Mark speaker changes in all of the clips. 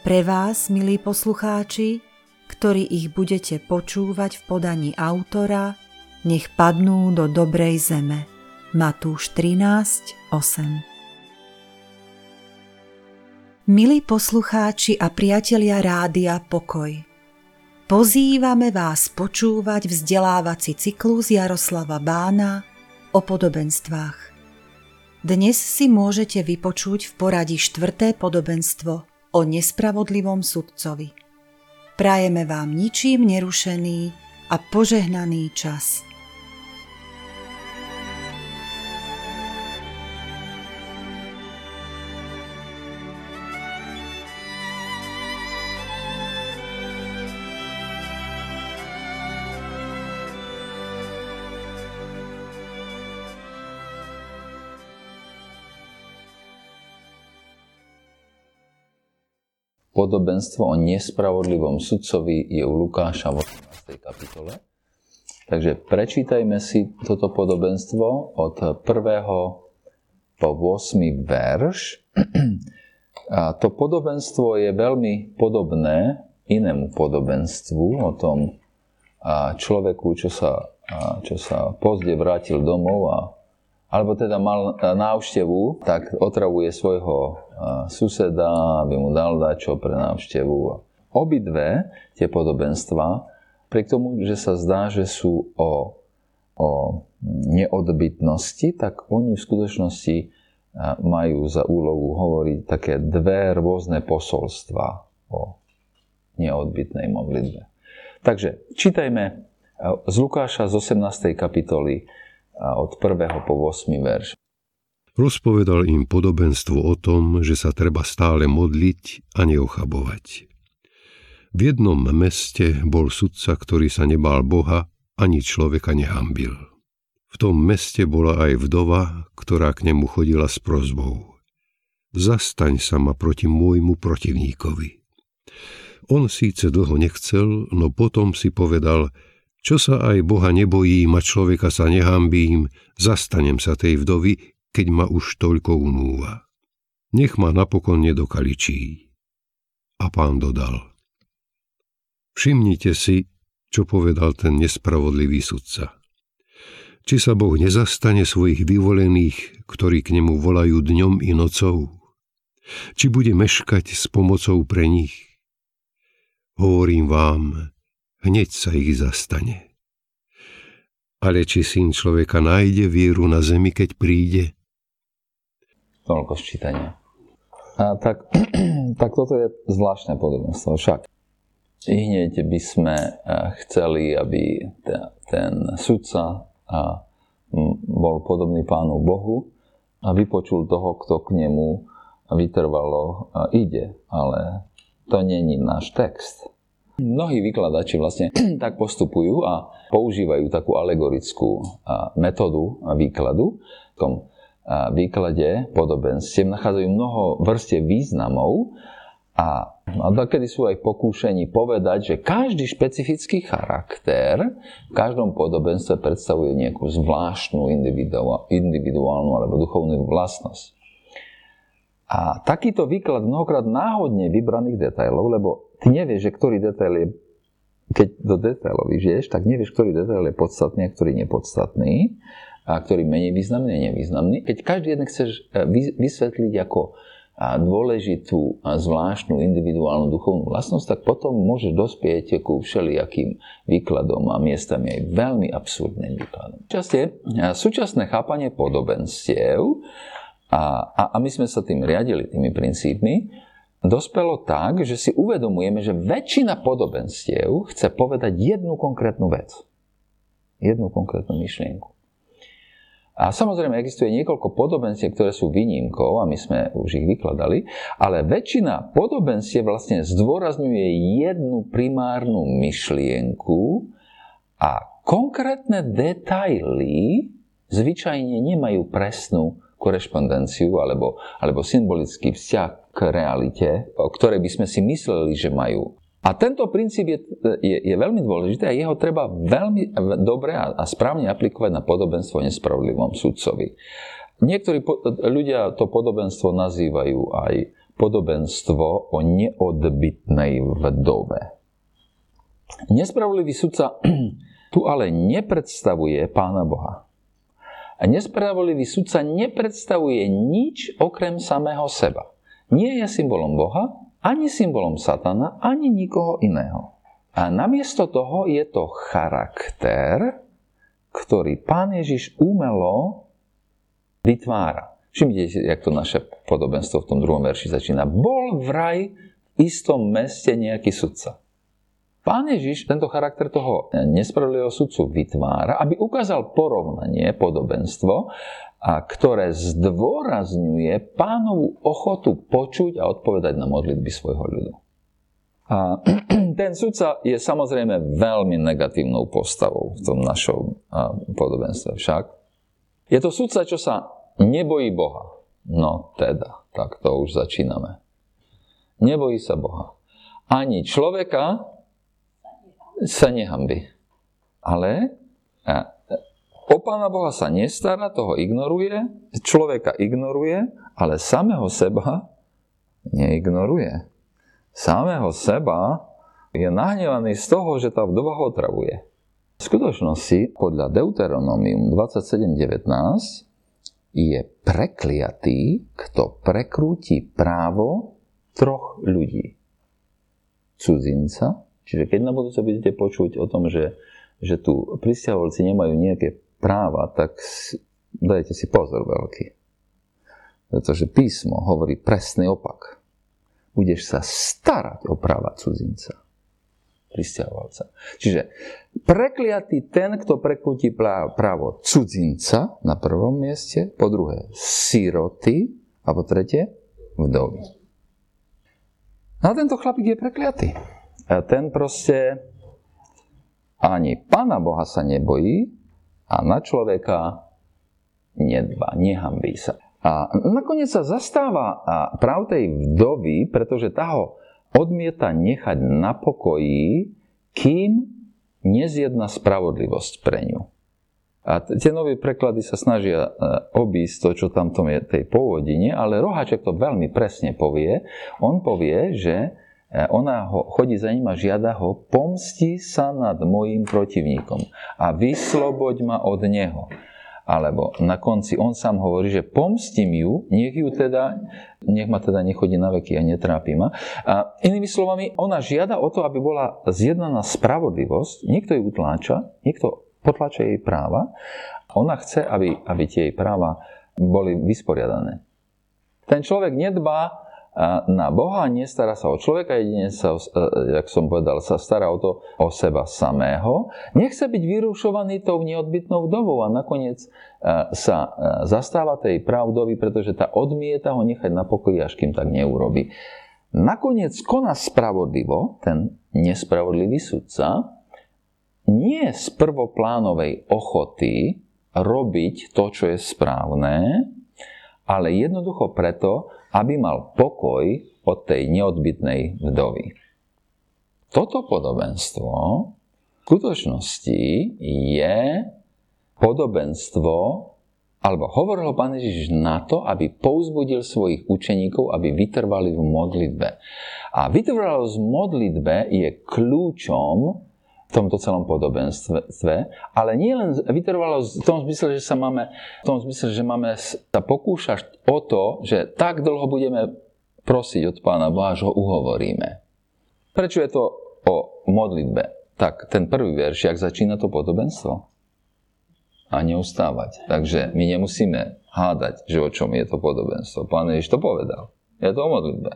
Speaker 1: pre vás, milí poslucháči, ktorí ich budete počúvať v podaní autora, nech padnú do dobrej zeme. Matúš 13, 8 Milí poslucháči a priatelia Rádia Pokoj, pozývame vás počúvať vzdelávací cyklus Jaroslava Bána o podobenstvách. Dnes si môžete vypočuť v poradí štvrté podobenstvo – o nespravodlivom sudcovi. Prajeme vám ničím nerušený a požehnaný čas.
Speaker 2: Podobenstvo o nespravodlivom sudcovi je u Lukáša v 18. kapitole. Takže prečítajme si toto podobenstvo od 1. po 8. verš. A to podobenstvo je veľmi podobné inému podobenstvu o tom človeku, čo sa, čo sa pozde vrátil domov a alebo teda mal návštevu, tak otravuje svojho suseda, aby mu dal čo pre návštevu. Obidve tie podobenstva, pri tomu, že sa zdá, že sú o, o neodbytnosti, tak oni v skutočnosti majú za úlohu hovoriť také dve rôzne posolstva o neodbytnej modlitbe. Takže čítajme z Lukáša z 18. kapitoly od 1. po 8. verš.
Speaker 3: Rozpovedal im podobenstvo o tom, že sa treba stále modliť a neochabovať. V jednom meste bol sudca, ktorý sa nebál Boha ani človeka nehambil. V tom meste bola aj vdova, ktorá k nemu chodila s prozbou. Zastaň sa ma proti môjmu protivníkovi. On síce dlho nechcel, no potom si povedal, čo sa aj Boha nebojím a človeka sa nehambím, zastanem sa tej vdovy, keď ma už toľko unúva. Nech ma napokon nedokaličí. A pán dodal. Všimnite si, čo povedal ten nespravodlivý sudca. Či sa Boh nezastane svojich vyvolených, ktorí k nemu volajú dňom i nocou? Či bude meškať s pomocou pre nich? Hovorím vám, hneď sa ich zastane. Ale či syn človeka nájde vieru na zemi, keď príde?
Speaker 2: Toľko sčítania. A tak, tak toto je zvláštne podobenstvo. Však i hneď by sme eh, chceli, aby ten sudca bol podobný Pánu Bohu a vypočul toho, kto k nemu vytrvalo ide. Ale to není náš text. Mnohí vykladači vlastne tak postupujú a používajú takú alegorickú metódu výkladu. V tom výklade podobenstiev nachádzajú mnoho vrstiev významov A, kedy sú aj pokúšení povedať, že každý špecifický charakter v každom podobenstve predstavuje nejakú zvláštnu individuálnu alebo duchovnú vlastnosť. A takýto výklad mnohokrát náhodne vybraných detailov, lebo ty nevieš, že ktorý detail je, keď do detailov žiješ, tak nevieš, ktorý detail je podstatný a ktorý nepodstatný a ktorý menej významný a nevýznamný. Keď každý jeden chceš e, vysvetliť ako dôležitú a zvláštnu individuálnu duchovnú vlastnosť, tak potom môže dospieť ku všelijakým výkladom a miestami aj veľmi absurdným výkladom. Častie súčasné chápanie podobenstiev, a, a, a my sme sa tým riadili, tými princípmi, dospelo tak, že si uvedomujeme, že väčšina podobenstiev chce povedať jednu konkrétnu vec. Jednu konkrétnu myšlienku. A samozrejme existuje niekoľko podobenstiev, ktoré sú výnimkou a my sme už ich vykladali, ale väčšina podobenstiev vlastne zdôrazňuje jednu primárnu myšlienku a konkrétne detaily zvyčajne nemajú presnú korešpondenciu alebo, alebo symbolický vzťah realite, o ktorej by sme si mysleli, že majú. A tento princíp je, je, je veľmi dôležitý a jeho treba veľmi dobre a, a správne aplikovať na podobenstvo nespravodlivom sudcovi. Niektorí po, ľudia to podobenstvo nazývajú aj podobenstvo o neodbytnej vdove. Nespravodlivý sudca tu ale nepredstavuje Pána Boha. A nespravodlivý sudca nepredstavuje nič okrem samého seba. Nie je symbolom Boha, ani symbolom satana, ani nikoho iného. A namiesto toho je to charakter, ktorý pán Ježiš umelo vytvára. Všimnite si, jak to naše podobenstvo v tom druhom verši začína. Bol vraj v istom meste nejaký sudca. Pán Ježiš tento charakter toho nespravodlivého sudcu vytvára, aby ukázal porovnanie, podobenstvo, a ktoré zdôrazňuje pánovú ochotu počuť a odpovedať na modlitby svojho ľudu. A ten sudca je samozrejme veľmi negatívnou postavou v tom našom podobenstve však. Je to sudca, čo sa nebojí Boha. No teda, tak to už začíname. Nebojí sa Boha. Ani človeka sa nehambí. Ale O Pána Boha sa nestará, toho ignoruje, človeka ignoruje, ale samého seba neignoruje. Samého seba je nahnevaný z toho, že tá vdova ho otravuje. V skutočnosti, podľa Deuteronomium 27.19, je prekliatý, kto prekrúti právo troch ľudí. Cudzinca, čiže keď na budúce budete počuť o tom, že, že tu pristahovalci nemajú nejaké práva, tak dajte si pozor veľký. Pretože písmo hovorí presný opak. Budeš sa starať o práva cudzinca, pristahovalca. Čiže prekliatý ten, kto prekrúti právo cudzinca na prvom mieste, po druhé siroty a po tretie vdovy. No a tento chlapík je prekliatý. A ten proste ani Pána Boha sa nebojí, a na človeka nedba, nehambí sa. A nakoniec sa zastáva práv tej vdovy, pretože tá ho odmieta nechať na pokoji, kým nezjedna spravodlivosť pre ňu. A tie nové preklady sa snažia e, obísť to, čo tam je tej pôvodine, ale Rohaček to veľmi presne povie. On povie, že ona ho chodí za ním a žiada ho, pomsti sa nad mojim protivníkom a vysloboď ma od neho. Alebo na konci on sám hovorí, že pomstím ju, nech ju teda, nech ma teda nechodí na veky a netrápi ma. A inými slovami, ona žiada o to, aby bola zjednaná spravodlivosť, niekto ju utláča, niekto potláča jej práva, ona chce, aby, aby tie jej práva boli vysporiadané. Ten človek nedbá na Boha, nestará sa o človeka, jedine sa, e, jak som povedal, sa stará o to, o seba samého. Nechce byť vyrušovaný tou neodbytnou vdovou a nakoniec e, sa e, zastáva tej pravdovy, pretože tá odmieta ho nechať na pokoji, až kým tak neurobi. Nakoniec koná spravodlivo, ten nespravodlivý sudca, nie z prvoplánovej ochoty robiť to, čo je správne, ale jednoducho preto, aby mal pokoj od tej neodbitnej vdovy. Toto podobenstvo v skutočnosti je podobenstvo, alebo hovoril ho Pán Ježiš na to, aby pouzbudil svojich učeníkov, aby vytrvali v modlitbe. A vytrvalosť v modlitbe je kľúčom v tomto celom podobenstve, ale nie len vytrvalosť v tom zmysle, že sa máme, v tom zmysle, že máme sa pokúšať o to, že tak dlho budeme prosiť od Pána Boha, že ho uhovoríme. Prečo je to o modlitbe? Tak, ten prvý verš, jak začína to podobenstvo? a neustávať. Takže my nemusíme hádať, že o čom je to podobenstvo. Pán Ježiš to povedal. Je to o modlitbe.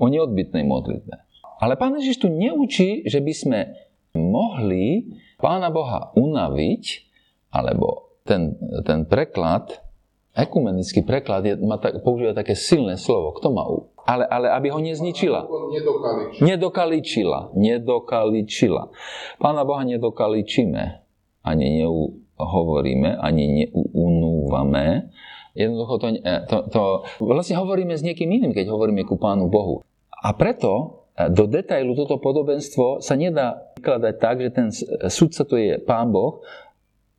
Speaker 2: O neodbitnej modlitbe. Ale Pán Ježiš tu neučí, že by sme mohli Pána Boha unaviť, alebo ten, ten preklad, ekumenický preklad je, má tak, používa také silné slovo. Kto má u? Ale, ale aby ho nezničila. Nedokaličila. Nedokaličila. Nedokaličila. Pána Boha nedokaličíme. Ani neu, hovoríme, ani neunúvame. Jednoducho to, to, to vlastne hovoríme s niekým iným, keď hovoríme ku Pánu Bohu. A preto e, do detailu toto podobenstvo sa nedá vykladať tak, že ten sudca to je Pán Boh.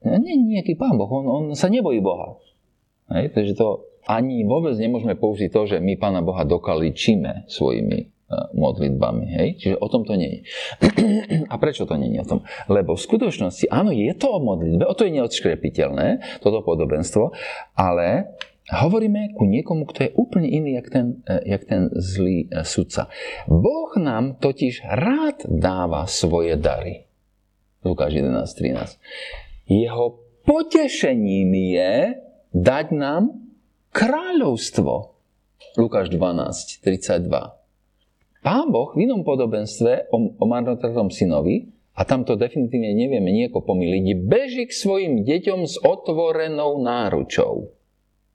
Speaker 2: Nie nejaký Pán Boh, on, on sa nebojí Boha. Hej, takže to ani vôbec nemôžeme použiť to, že my Pána Boha dokaličíme svojimi modlitbami. Hej? Čiže o tom to nie je. A prečo to nie je o tom? Lebo v skutočnosti, áno, je to o modlitbe, o to je neodškrepiteľné, toto podobenstvo, ale hovoríme ku niekomu, kto je úplne iný, jak ten, e, jak ten zlý e, sudca. Boh nám totiž rád dáva svoje dary. Lukáš 11.13. Jeho potešením je dať nám kráľovstvo. Lukáš 12.32. Pán Boh v inom podobenstve o, o marnotratom synovi, a tam to definitívne nevieme nieko pomýliť, beží k svojim deťom s otvorenou náručou.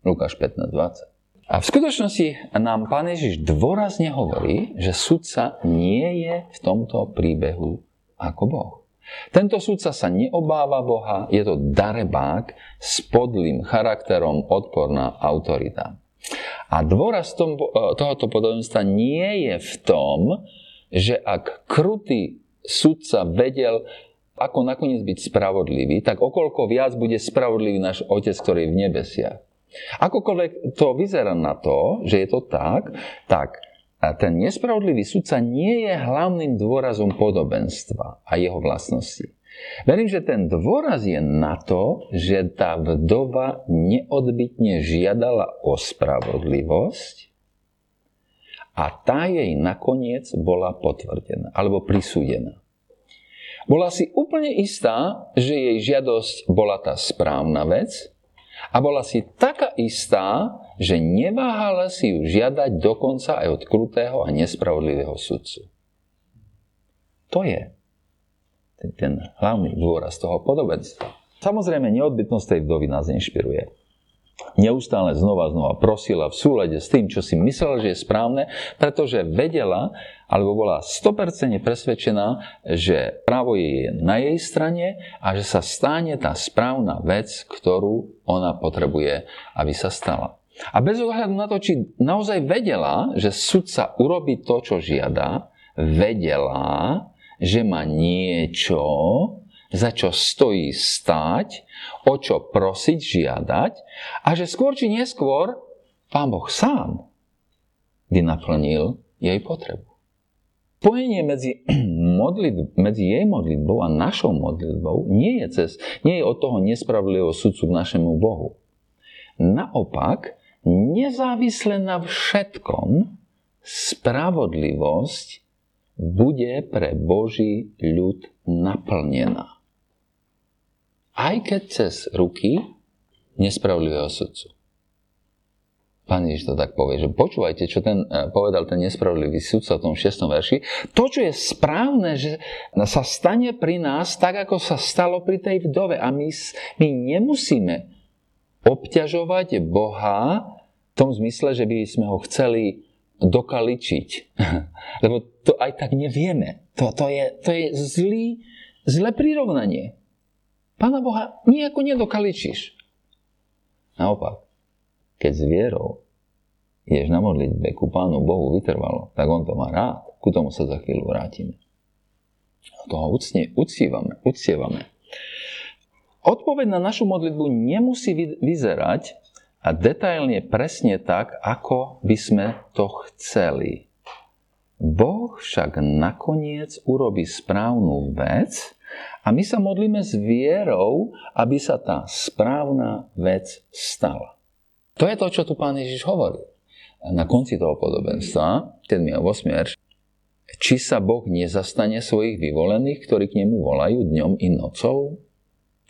Speaker 2: Lukáš 15.20. A v skutočnosti nám Pán Ježiš dôrazne hovorí, že sudca nie je v tomto príbehu ako Boh. Tento sudca sa neobáva Boha, je to darebák s podlým charakterom odporná autorita. A dôraz tom, e, tohoto podobenstva nie je v tom, že ak krutý sudca vedel, ako nakoniec byť spravodlivý, tak okolko viac bude spravodlivý náš Otec, ktorý je v nebesiach. Akokoľvek to vyzerá na to, že je to tak, tak ten nespravodlivý sudca nie je hlavným dôrazom podobenstva a jeho vlastnosti. Verím, že ten dôraz je na to, že tá vdova neodbitne žiadala o spravodlivosť a tá jej nakoniec bola potvrdená alebo prisúdená. Bola si úplne istá, že jej žiadosť bola tá správna vec a bola si taká istá, že neváhala si ju žiadať dokonca aj od krutého a nespravodlivého sudcu. To je ten hlavný dôraz toho podobenstva. Samozrejme, neodbytnosť tej vdovy nás inšpiruje. Neustále znova znova prosila v súlade s tým, čo si myslela, že je správne, pretože vedela, alebo bola 100% presvedčená, že právo je na jej strane a že sa stane tá správna vec, ktorú ona potrebuje, aby sa stala. A bez ohľadu na to, či naozaj vedela, že sudca urobí to, čo žiada, vedela, že má niečo, za čo stojí stáť, o čo prosiť, žiadať a že skôr či neskôr Pán Boh sám by naplnil jej potrebu. Spojenie medzi, modlitb, medzi jej modlitbou a našou modlitbou nie je, cez, nie je od toho nespravodlivého sudcu k našemu Bohu. Naopak, nezávisle na všetkom, spravodlivosť bude pre Boží ľud naplnená. Aj keď cez ruky nespravodlivého sudcu. Pán Ježiš to tak povie, že počúvajte, čo ten, e, povedal ten nespravodlivý sudca v tom 6. verši. To, čo je správne, že sa stane pri nás tak, ako sa stalo pri tej vdove. A my, my nemusíme obťažovať Boha v tom zmysle, že by sme ho chceli dokaličiť. Lebo to aj tak nevieme. To, to, je, to je zlý, zlé prirovnanie. Pána Boha nejako nedokaličíš. Naopak, keď s vierou ješ na modlitbe ku Pánu Bohu vytrvalo, tak On to má rád. Ku tomu sa za chvíľu vrátime. A toho ucnie, uctievame, uctievame. Odpoveď na našu modlitbu nemusí vyzerať a detailne presne tak, ako by sme to chceli. Boh však nakoniec urobí správnu vec a my sa modlíme s vierou, aby sa tá správna vec stala. To je to, čo tu pán Ježiš hovorí. Na konci toho podobenstva, 7. a 8. verš, či sa Boh nezastane svojich vyvolených, ktorí k nemu volajú dňom i nocou?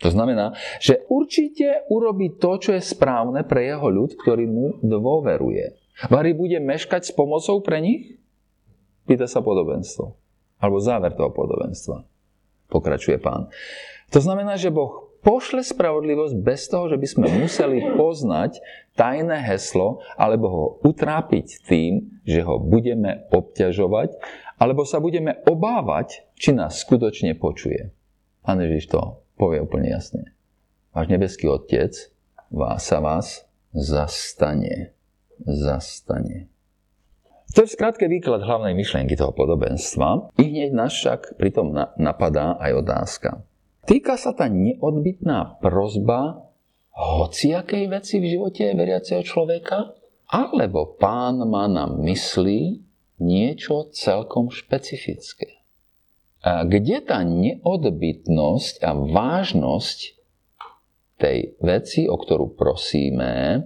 Speaker 2: To znamená, že určite urobí to, čo je správne pre jeho ľud, ktorý mu dôveruje. Vary bude meškať s pomocou pre nich? Pýta sa podobenstvo. Alebo záver toho podobenstva pokračuje pán. To znamená, že Boh pošle spravodlivosť bez toho, že by sme museli poznať tajné heslo alebo ho utrápiť tým, že ho budeme obťažovať alebo sa budeme obávať, či nás skutočne počuje. Pán Ježiš to povie úplne jasne. Váš nebeský Otec vás sa vás zastane. Zastane. To je v skratke výklad hlavnej myšlienky toho podobenstva. I hneď nás však pritom napadá aj otázka. Týka sa tá neodbitná prozba hociakej veci v živote veriaceho človeka? Alebo pán má na mysli niečo celkom špecifické? A kde tá neodbitnosť a vážnosť tej veci, o ktorú prosíme,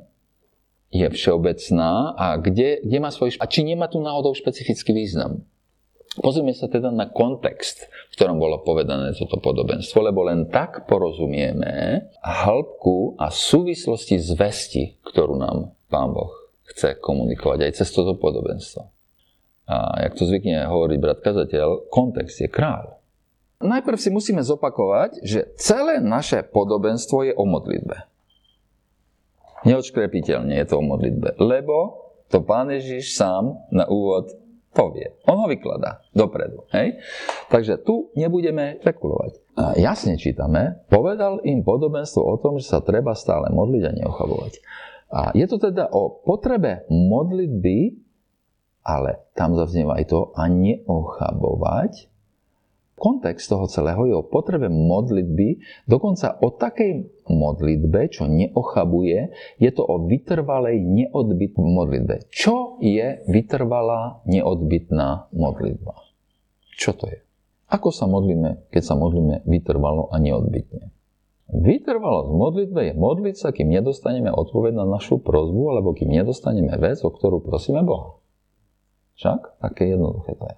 Speaker 2: je všeobecná a kde, kde má svoj... A či nemá tu náhodou špecifický význam. Pozrieme sa teda na kontext, v ktorom bolo povedané toto podobenstvo, lebo len tak porozumieme hĺbku a súvislosti zvesti, ktorú nám Pán Boh chce komunikovať aj cez toto podobenstvo. A jak to zvykne hovoriť brat kazateľ, kontext je kráľ. Najprv si musíme zopakovať, že celé naše podobenstvo je o modlitbe. Neodškrepiteľne je to o modlitbe. Lebo to pán Ježiš sám na úvod povie. On ho vykladá dopredu. Hej? Takže tu nebudeme špekulovať. Jasne čítame, povedal im podobenstvo o tom, že sa treba stále modliť a neochabovať. A je to teda o potrebe modlitby, ale tam zaznieva aj to a neochabovať, Kontext toho celého je o potrebe modlitby, dokonca o takej modlitbe, čo neochabuje, je to o vytrvalej neodbitnej modlitbe. Čo je vytrvalá neodbitná modlitba? Čo to je? Ako sa modlíme, keď sa modlíme vytrvalo a neodbitne? Vytrvalosť modlitbe je modliť sa, kým nedostaneme odpoveď na našu prozbu, alebo kým nedostaneme vec, o ktorú prosíme Boha. Však? Také jednoduché to je.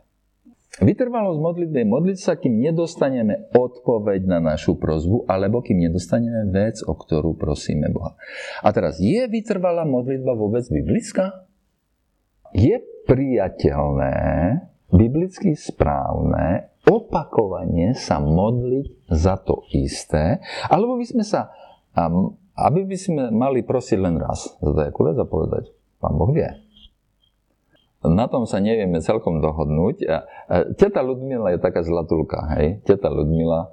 Speaker 2: Vytrvalosť modlitby je modliť sa, kým nedostaneme odpoveď na našu prozbu, alebo kým nedostaneme vec, o ktorú prosíme Boha. A teraz, je vytrvalá modlitba vôbec biblická? Je priateľné, biblicky správne, opakovanie sa modliť za to isté, alebo by sme sa, aby by sme mali prosiť len raz za takú vec a povedať, Pán Boh vie na tom sa nevieme celkom dohodnúť. Teta Ludmila je taká zlatulka, hej? Teta Ludmila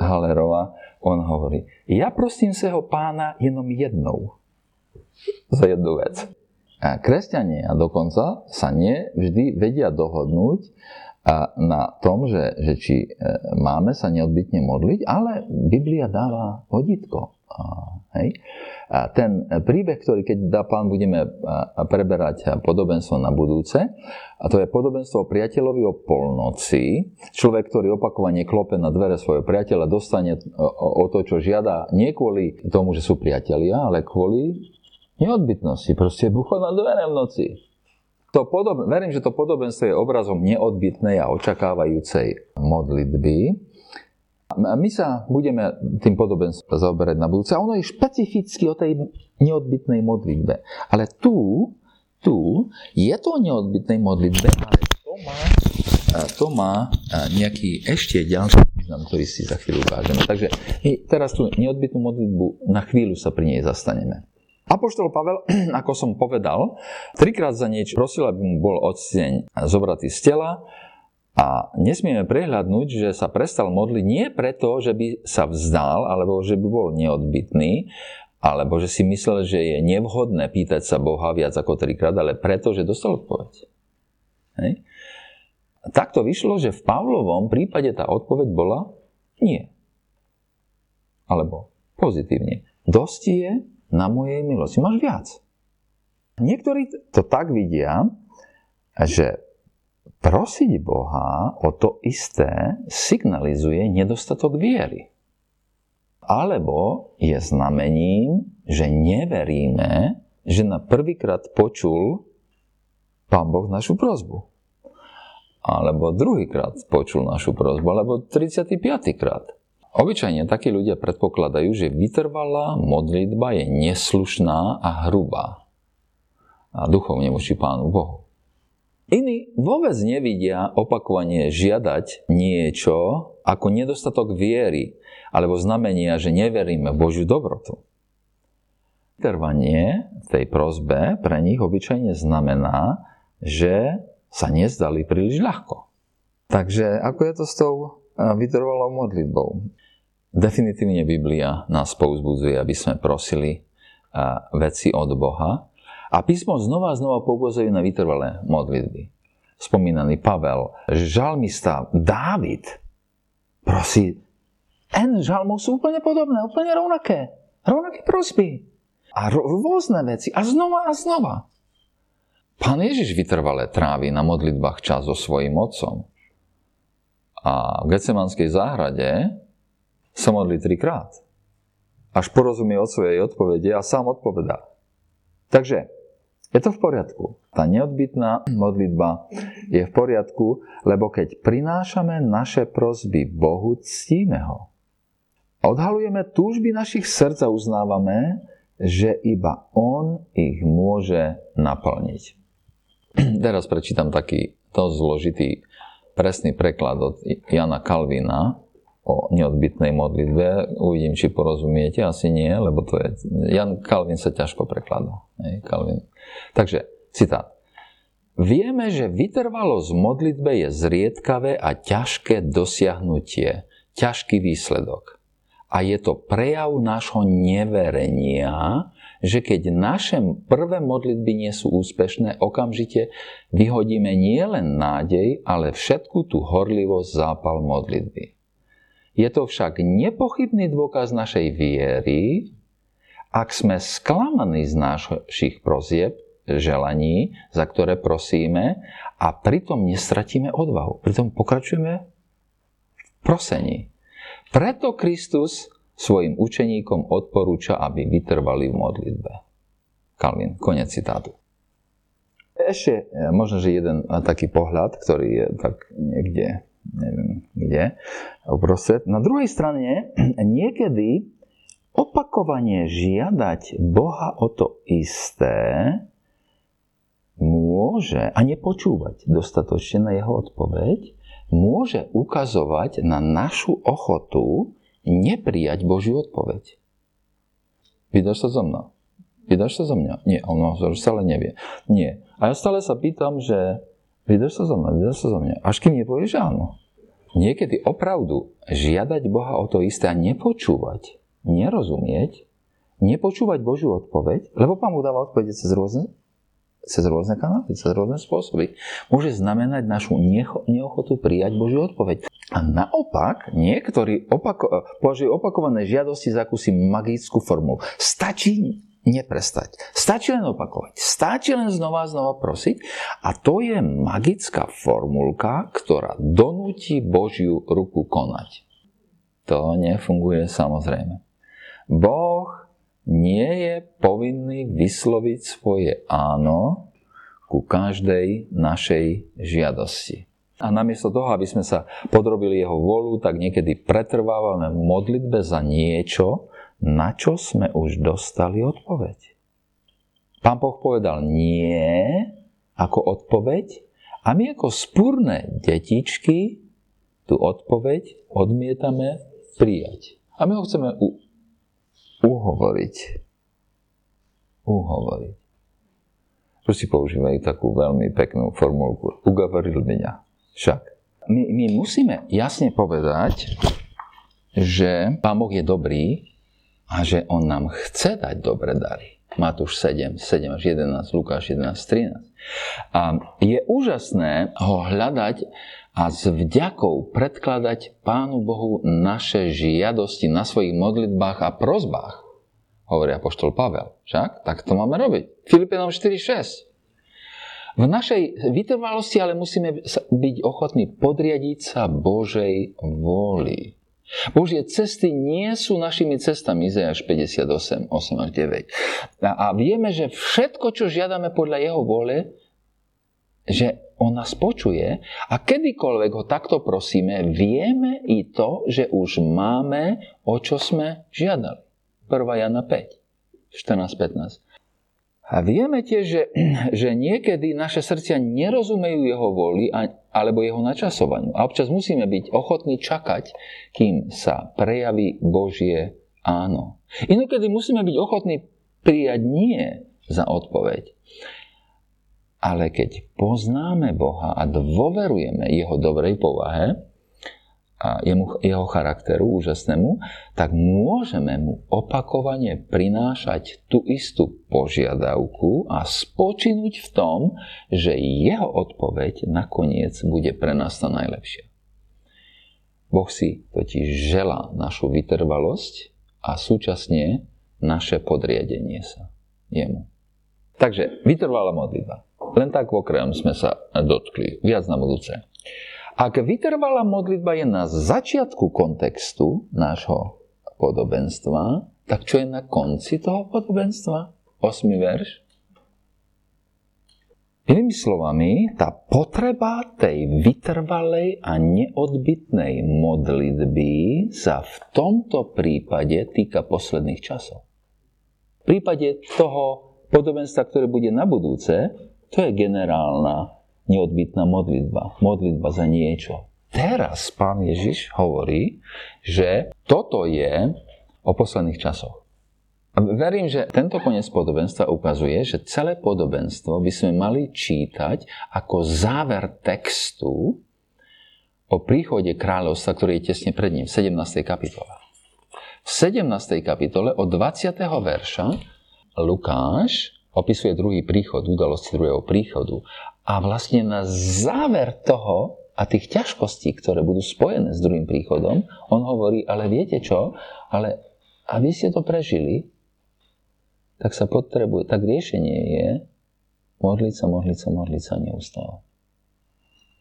Speaker 2: Halerová, on hovorí, ja prosím ho pána jenom jednou za jednu vec. A kresťania dokonca sa nie vždy vedia dohodnúť na tom, že, že či e, máme sa neodbytne modliť, ale Biblia dáva vodítko. Hej? Ten príbeh, ktorý keď dá pán budeme preberať podobenstvo na budúce, a to je podobenstvo o priateľovi o polnoci. Človek, ktorý opakovane klope na dvere svojho priateľa, dostane o to, čo žiada, nie kvôli tomu, že sú priatelia, ale kvôli neodbytnosti. Proste bucha na dvere v noci. To podob... Verím, že to podobenstvo je obrazom neodbytnej a očakávajúcej modlitby. My sa budeme tým podobenstvom zaoberať na budúce. A ono je špecificky o tej neodbitnej modlitbe. Ale tu, tu je to o neodbitnej modlitbe, ale to má, to má nejaký ešte ďalší význam, ktorý si za chvíľu ukážeme. Takže my teraz tú neodbitnú modlitbu na chvíľu sa pri nej zastaneme. Apoštol Pavel, ako som povedal, trikrát za niečo prosil, aby mu bol odstieň zobratý z tela, a nesmieme prehľadnúť, že sa prestal modliť nie preto, že by sa vzdal, alebo že by bol neodbitný, alebo že si myslel, že je nevhodné pýtať sa Boha viac ako trikrát, ale preto, že dostal odpoveď. Hej? Tak to vyšlo, že v Pavlovom prípade tá odpoveď bola nie. Alebo pozitívne. Dosť je na mojej milosti. Máš viac. Niektorí to tak vidia, že prosiť Boha o to isté signalizuje nedostatok viery. Alebo je znamením, že neveríme, že na prvýkrát počul Pán Boh našu prozbu. Alebo druhýkrát počul našu prozbu, alebo 35. krát. Obyčajne takí ľudia predpokladajú, že vytrvalá modlitba je neslušná a hrubá. A duchovne voči Pánu Bohu. Iní vôbec nevidia opakovanie žiadať niečo ako nedostatok viery alebo znamenia, že neveríme Božiu dobrotu. Trvanie v tej prozbe pre nich obyčajne znamená, že sa nezdali príliš ľahko. Takže ako je to s tou vytrvalou modlitbou? Definitívne Biblia nás pouzbudzuje, aby sme prosili veci od Boha, a písmo znova a znova poukazuje na vytrvalé modlitby. Spomínaný Pavel, žalmista Dávid prosí, N žalmov sú úplne podobné, úplne rovnaké. Rovnaké prosby. A rôzne veci. A znova a znova. Pán Ježiš vytrvalé trávi na modlitbách čas so svojím otcom. A v Gecemanskej záhrade sa modlí trikrát. Až porozumie otcovej odpovede a sám odpovedá. Takže je to v poriadku. Tá neodbitná modlitba je v poriadku, lebo keď prinášame naše prosby Bohu, ctíme ho. Odhalujeme túžby našich srdc a uznávame, že iba On ich môže naplniť. Teraz prečítam taký dosť zložitý presný preklad od Jana Kalvina o neodbitnej modlitbe. Uvidím, či porozumiete. Asi nie, lebo to je... Jan Kalvin sa ťažko prekladá. Hej. Takže, citát. Vieme, že vytrvalosť v modlitbe je zriedkavé a ťažké dosiahnutie, ťažký výsledok. A je to prejav nášho neverenia, že keď naše prvé modlitby nie sú úspešné, okamžite vyhodíme nielen nádej, ale všetku tú horlivosť zápal modlitby. Je to však nepochybný dôkaz našej viery, ak sme sklamaní z našich prozieb, želaní, za ktoré prosíme a pritom nestratíme odvahu. Pritom pokračujeme v prosení. Preto Kristus svojim učeníkom odporúča, aby vytrvali v modlitbe. Kalvin, konec citátu. Ešte e, možno, že jeden taký pohľad, ktorý je tak niekde neviem kde, uprostred. Na druhej strane, niekedy opakovanie žiadať Boha o to isté môže, a nepočúvať dostatočne na jeho odpoveď, môže ukazovať na našu ochotu neprijať Božiu odpoveď. Vydáš sa zo mnou? Vydáš sa zo mňa? Nie, on stále nevie. Nie. A ja stále sa pýtam, že Vydaš sa za mňa, vydaš sa za mňa. Až kým nepovieš áno. Niekedy opravdu žiadať Boha o to isté a nepočúvať, nerozumieť, nepočúvať Božiu odpoveď, lebo Pán mu dáva odpovede cez rôzne, cez rôzne kanály, cez rôzne spôsoby, môže znamenať našu neochotu prijať Božiu odpoveď. A naopak, niektorí opako- považujú opakované žiadosti za akúsi magickú formu. Stačí neprestať. Stačí len opakovať. Stačí len znova a znova prosiť. A to je magická formulka, ktorá donúti Božiu ruku konať. To nefunguje samozrejme. Boh nie je povinný vysloviť svoje áno ku každej našej žiadosti. A namiesto toho, aby sme sa podrobili jeho volu, tak niekedy pretrvávame v modlitbe za niečo, na čo sme už dostali odpoveď. Pán Boh povedal nie ako odpoveď a my ako spúrne detičky tú odpoveď odmietame prijať. A my ho chceme u- uhovoriť. Uhovoriť. si používajú takú veľmi peknú formulku. Ugavoril mňa. Však. My, my musíme jasne povedať, že Pán Boh je dobrý a že on nám chce dať dobré dary. Matúš 7, 7 až 11, Lukáš 11, 13. A je úžasné ho hľadať a s vďakou predkladať Pánu Bohu naše žiadosti na svojich modlitbách a prozbách. Hovorí apoštol Pavel. Však? Tak to máme robiť. Filipinom 4, 6. V našej vytrvalosti ale musíme byť ochotní podriadiť sa Božej vôli. Božie cesty nie sú našimi cestami, Izajáš 58, 8 až 9. A, a vieme, že všetko, čo žiadame podľa jeho vôle, že on nás počuje a kedykoľvek ho takto prosíme, vieme i to, že už máme, o čo sme žiadali. 1. Jana 5, 14, 15. A vieme tiež, že, že niekedy naše srdcia nerozumejú jeho voli alebo jeho načasovaniu. A občas musíme byť ochotní čakať, kým sa prejaví Božie áno. Inokedy musíme byť ochotní prijať nie za odpoveď. Ale keď poznáme Boha a dôverujeme jeho dobrej povahe, a jeho charakteru úžasnému, tak môžeme mu opakovane prinášať tú istú požiadavku a spočinúť v tom, že jeho odpoveď nakoniec bude pre nás tá najlepšia. Boh si totiž želá našu vytrvalosť a súčasne naše podriadenie sa jemu. Takže vytrvalá modlitba. Len tak v sme sa dotkli. Viac na budúce. Ak vytrvalá modlitba je na začiatku kontextu nášho podobenstva, tak čo je na konci toho podobenstva? 8. verš. Inými slovami, tá potreba tej vytrvalej a neodbitnej modlitby sa v tomto prípade týka posledných časov. V prípade toho podobenstva, ktoré bude na budúce, to je generálna neodbitná modlitba. Modlitba za niečo. Teraz pán Ježiš hovorí, že toto je o posledných časoch. A verím, že tento koniec podobenstva ukazuje, že celé podobenstvo by sme mali čítať ako záver textu o príchode kráľovstva, ktorý je tesne pred ním, v 17. kapitole. V 17. kapitole od 20. verša Lukáš opisuje druhý príchod, udalosti druhého príchodu a vlastne na záver toho a tých ťažkostí, ktoré budú spojené s druhým príchodom, on hovorí, ale viete čo, ale aby ste to prežili, tak sa potrebuje, tak riešenie je modliť sa, modliť sa, modliť sa neustále.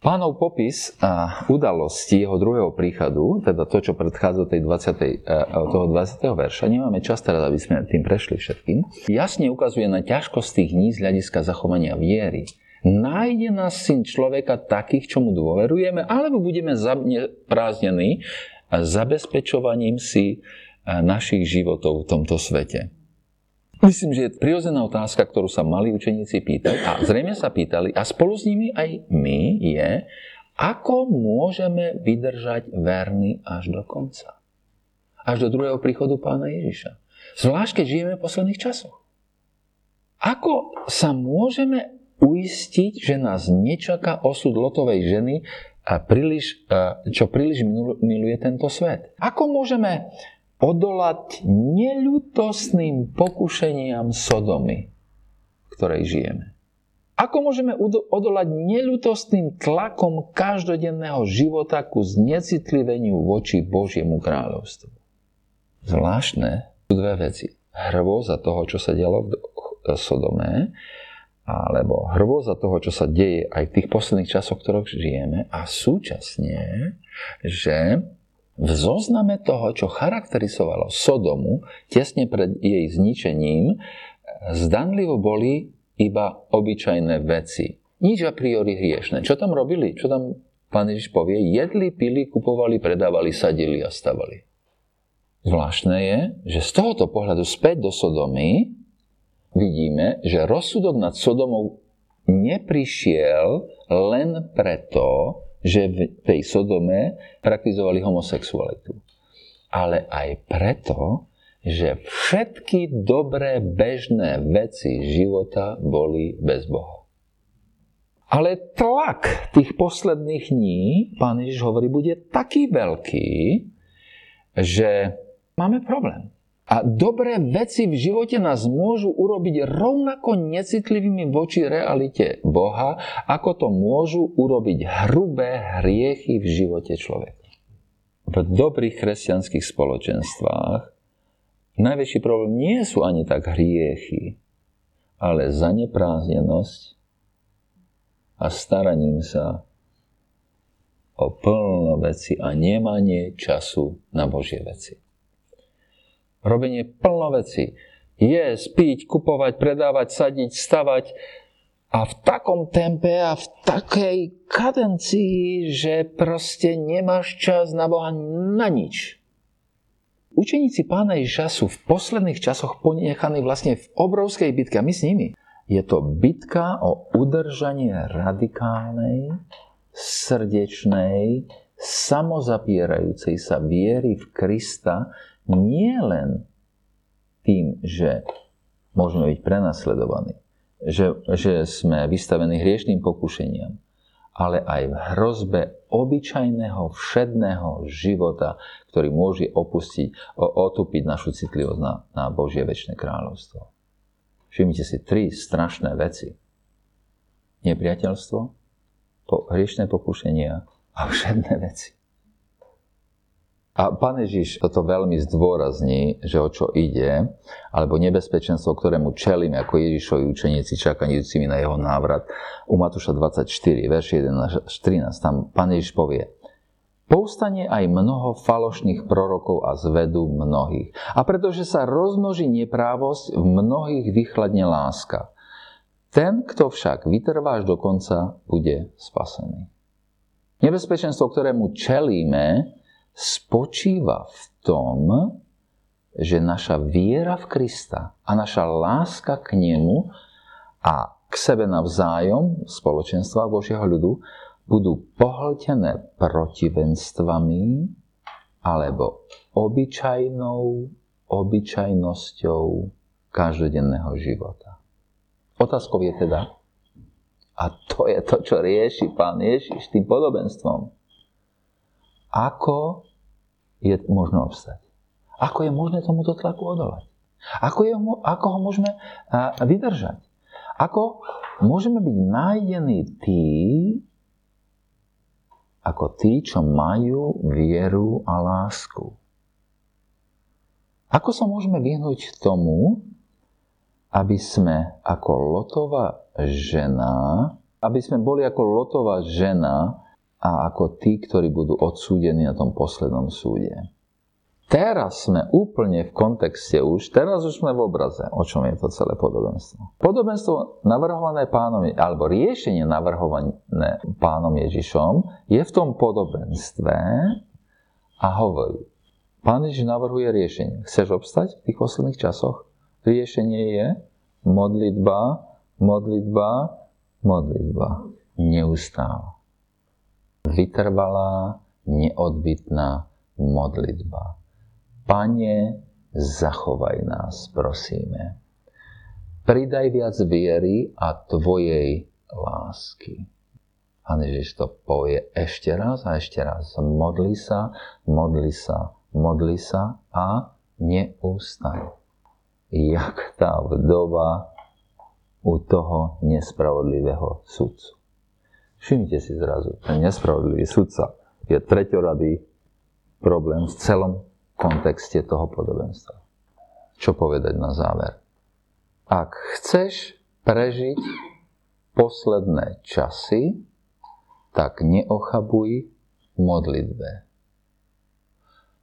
Speaker 2: Pánov popis a udalosti jeho druhého príchodu, teda to, čo predchádza tej 20, e, toho 20. verša, nemáme čas teraz, aby sme tým prešli všetkým, jasne ukazuje na ťažkosť tých dní z hľadiska zachovania viery. Nájde nás syn človeka takých, čo mu dôverujeme, alebo budeme prázdnení zabezpečovaním si našich životov v tomto svete. Myslím, že je prirodzená otázka, ktorú sa mali učeníci pýtať a zrejme sa pýtali a spolu s nimi aj my je, ako môžeme vydržať verný až do konca. Až do druhého príchodu pána Ježiša. Zvlášť, keď žijeme v posledných časoch. Ako sa môžeme uistiť, že nás nečaká osud Lotovej ženy, a príliš, čo príliš miluje tento svet. Ako môžeme odolať neľutostným pokušeniam Sodomy, v ktorej žijeme? Ako môžeme odolať neľutostným tlakom každodenného života ku znecitliveniu voči Božiemu kráľovstvu? Zvláštne sú dve veci. Hrvoza toho, čo sa dialo v Sodome alebo hrôza toho, čo sa deje aj v tých posledných časoch, ktorých žijeme a súčasne, že v zozname toho, čo charakterizovalo Sodomu tesne pred jej zničením, zdanlivo boli iba obyčajné veci. Nič a priori hriešne. Čo tam robili? Čo tam pán Ježiš povie? Jedli, pili, kupovali, predávali, sadili a stavali. Zvláštne je, že z tohoto pohľadu späť do Sodomy vidíme, že rozsudok nad Sodomou neprišiel len preto, že v tej Sodome praktizovali homosexualitu. Ale aj preto, že všetky dobré bežné veci života boli bez Boha. Ale tlak tých posledných dní, pán Ježiš hovorí, bude taký veľký, že máme problém. A dobré veci v živote nás môžu urobiť rovnako necitlivými voči realite Boha, ako to môžu urobiť hrubé hriechy v živote človeka. V dobrých kresťanských spoločenstvách najväčší problém nie sú ani tak hriechy, ale zanepráznenosť a staraním sa o plno veci a nemanie času na Božie veci robenie plno veci. Je, spiť, kupovať, predávať, sadiť, stavať a v takom tempe a v takej kadencii, že proste nemáš čas na Boha na nič. Učeníci pána Ježiša sú v posledných časoch ponechaní vlastne v obrovskej bitke a my s nimi. Je to bitka o udržanie radikálnej, srdečnej, samozapierajúcej sa viery v Krista, nie len tým, že môžeme byť prenasledovaní, že, že sme vystavení hriešným pokušeniam, ale aj v hrozbe obyčajného, všedného života, ktorý môže opustiť, otupiť našu citlivosť na, na Božie väčšie kráľovstvo. Všimnite si tri strašné veci. Nepriateľstvo, po, hriešné pokušenia a všedné veci. A pán Ježiš toto veľmi zdôrazní, že o čo ide, alebo nebezpečenstvo, ktorému čelíme ako Ježišovi učeníci čakajúcimi na jeho návrat. U Matúša 24, verš 11 13, tam pán Ježiš povie, Povstane aj mnoho falošných prorokov a zvedú mnohých. A pretože sa rozmnoží neprávosť, v mnohých vychladne láska. Ten, kto však až do konca, bude spasený. Nebezpečenstvo, ktorému čelíme, spočíva v tom, že naša viera v Krista a naša láska k nemu a k sebe navzájom, spoločenstva Božieho ľudu, budú pohltené protivenstvami alebo obyčajnou obyčajnosťou každodenného života. Otázkou je teda, a to je to, čo rieši pán Ježiš tým podobenstvom, ako je možné obstať. Ako je možné tomuto tlaku odolať. Ako, je, ako ho môžeme vydržať. Ako môžeme byť nájdení tí, ako tí, čo majú vieru a lásku. Ako sa môžeme vyhnúť tomu, aby sme ako lotová žena, aby sme boli ako lotová žena, a ako tí, ktorí budú odsúdení na tom poslednom súde. Teraz sme úplne v kontexte už, teraz už sme v obraze, o čom je to celé podobenstvo. Podobenstvo navrhované pánom, alebo riešenie navrhované pánom Ježišom je v tom podobenstve a hovorí, pán Ježiš navrhuje riešenie. Chceš obstať v tých posledných časoch? Riešenie je modlitba, modlitba, modlitba. Neustále vytrvalá, neodbitná modlitba. Pane, zachovaj nás, prosíme. Pridaj viac viery a Tvojej lásky. Pán Ježiš to povie ešte raz a ešte raz. Modli sa, modli sa, modli sa a neústaň. Jak tá vdova u toho nespravodlivého sudcu. Všimnite si zrazu, ten nespravodlivý sudca je treťoradý problém v celom kontexte toho podobenstva. Čo povedať na záver? Ak chceš prežiť posledné časy, tak neochabuj modlitbe.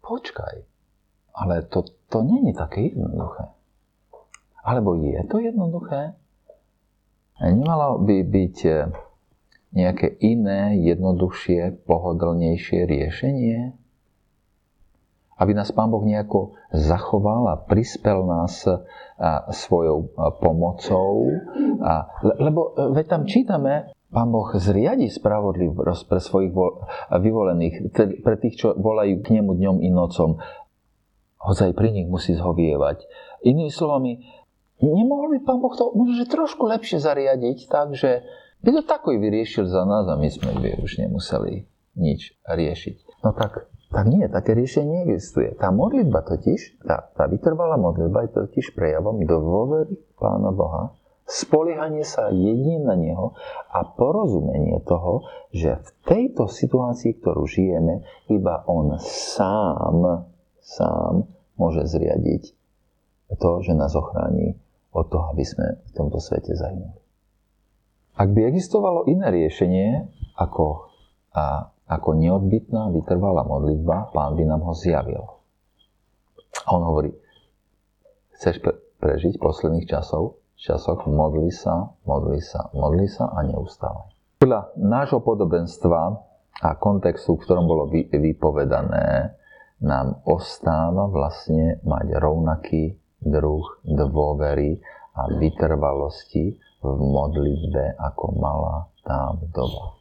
Speaker 2: Počkaj, ale to, to není také jednoduché. Alebo je to jednoduché? Nemalo by byť nejaké iné, jednoduchšie, pohodlnejšie riešenie? Aby nás Pán Boh nejako zachoval a prispel nás svojou pomocou. Lebo e, veď tam čítame, Pán Boh zriadi spravodlivosť pre svojich vol, vyvolených, pre tých, čo volajú k nemu dňom i nocom. Hoď aj pri nich musí zhovievať. Inými slovami, nemohol by Pán Boh to možno trošku lepšie zariadiť tak, že by to tako vyriešil za nás a my sme by už nemuseli nič riešiť. No tak, tak nie, také riešenie neexistuje. Tá modlitba totiž, tá, tá vytrvalá modlitba je totiž prejavom dôvery Pána Boha, spoliehanie sa jedine na Neho a porozumenie toho, že v tejto situácii, ktorú žijeme, iba On sám, sám môže zriadiť to, že nás ochrání od toho, aby sme v tomto svete zahynuli. Ak by existovalo iné riešenie ako, a, ako neodbitná vytrvalá modlitba, pán by nám ho zjavil. A on hovorí, chceš pre, prežiť posledných časov, časoch modli sa, modli sa, modli sa a neustávaj. Podľa nášho podobenstva a kontextu, v ktorom bolo vypovedané, nám ostáva vlastne mať rovnaký druh dôvery a vytrvalosti v modlitbe, ako mala tá vdova.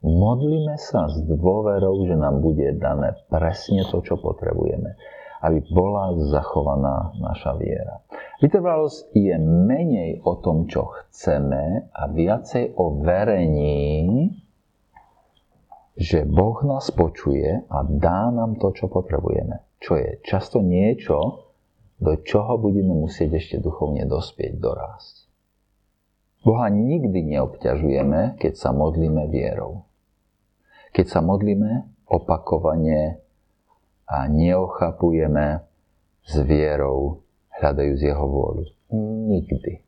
Speaker 2: Modlíme sa s dôverou, že nám bude dané presne to, čo potrebujeme, aby bola zachovaná naša viera. Vytrvalosť je menej o tom, čo chceme a viacej o verení, že Boh nás počuje a dá nám to, čo potrebujeme. Čo je často niečo, do čoho budeme musieť ešte duchovne dospieť, dorásť. Boha nikdy neobťažujeme, keď sa modlíme vierou. Keď sa modlíme opakovane a neochapujeme s vierou, hľadajúc jeho vôľu. Nikdy.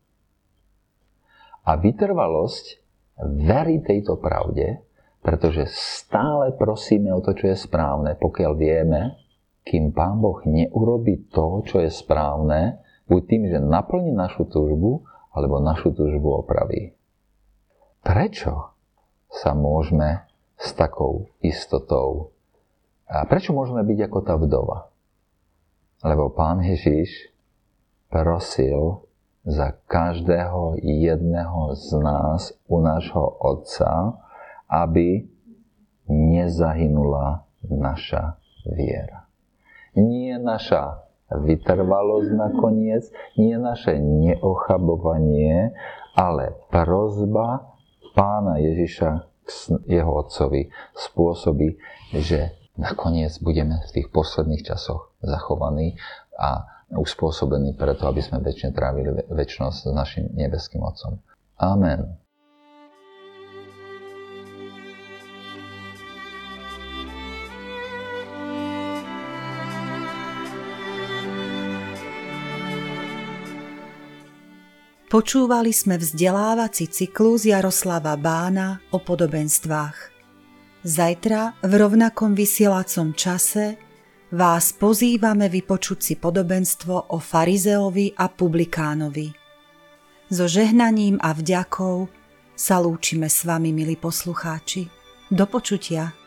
Speaker 2: A vytrvalosť verí tejto pravde, pretože stále prosíme o to, čo je správne, pokiaľ vieme, kým Pán Boh neurobi to, čo je správne, buď tým, že naplní našu túžbu, alebo našu túžbu opraví. Prečo sa môžeme s takou istotou. A prečo môžeme byť ako tá vdova? Lebo pán Ježiš prosil za každého jedného z nás u nášho Otca, aby nezahynula naša viera. Nie naša vytrvalosť nakoniec, nie naše neochabovanie, ale prozba pána Ježiša jeho otcovi spôsobí, že nakoniec budeme v tých posledných časoch zachovaní a uspôsobení preto, aby sme väčšine trávili väčšnosť s našim nebeským Otcom. Amen.
Speaker 1: Počúvali sme vzdelávací cyklus Jaroslava Bána o podobenstvách. Zajtra v rovnakom vysielacom čase vás pozývame vypočuť si podobenstvo o farizeovi a publikánovi. So žehnaním a vďakou sa lúčime s vami, milí poslucháči. Do počutia.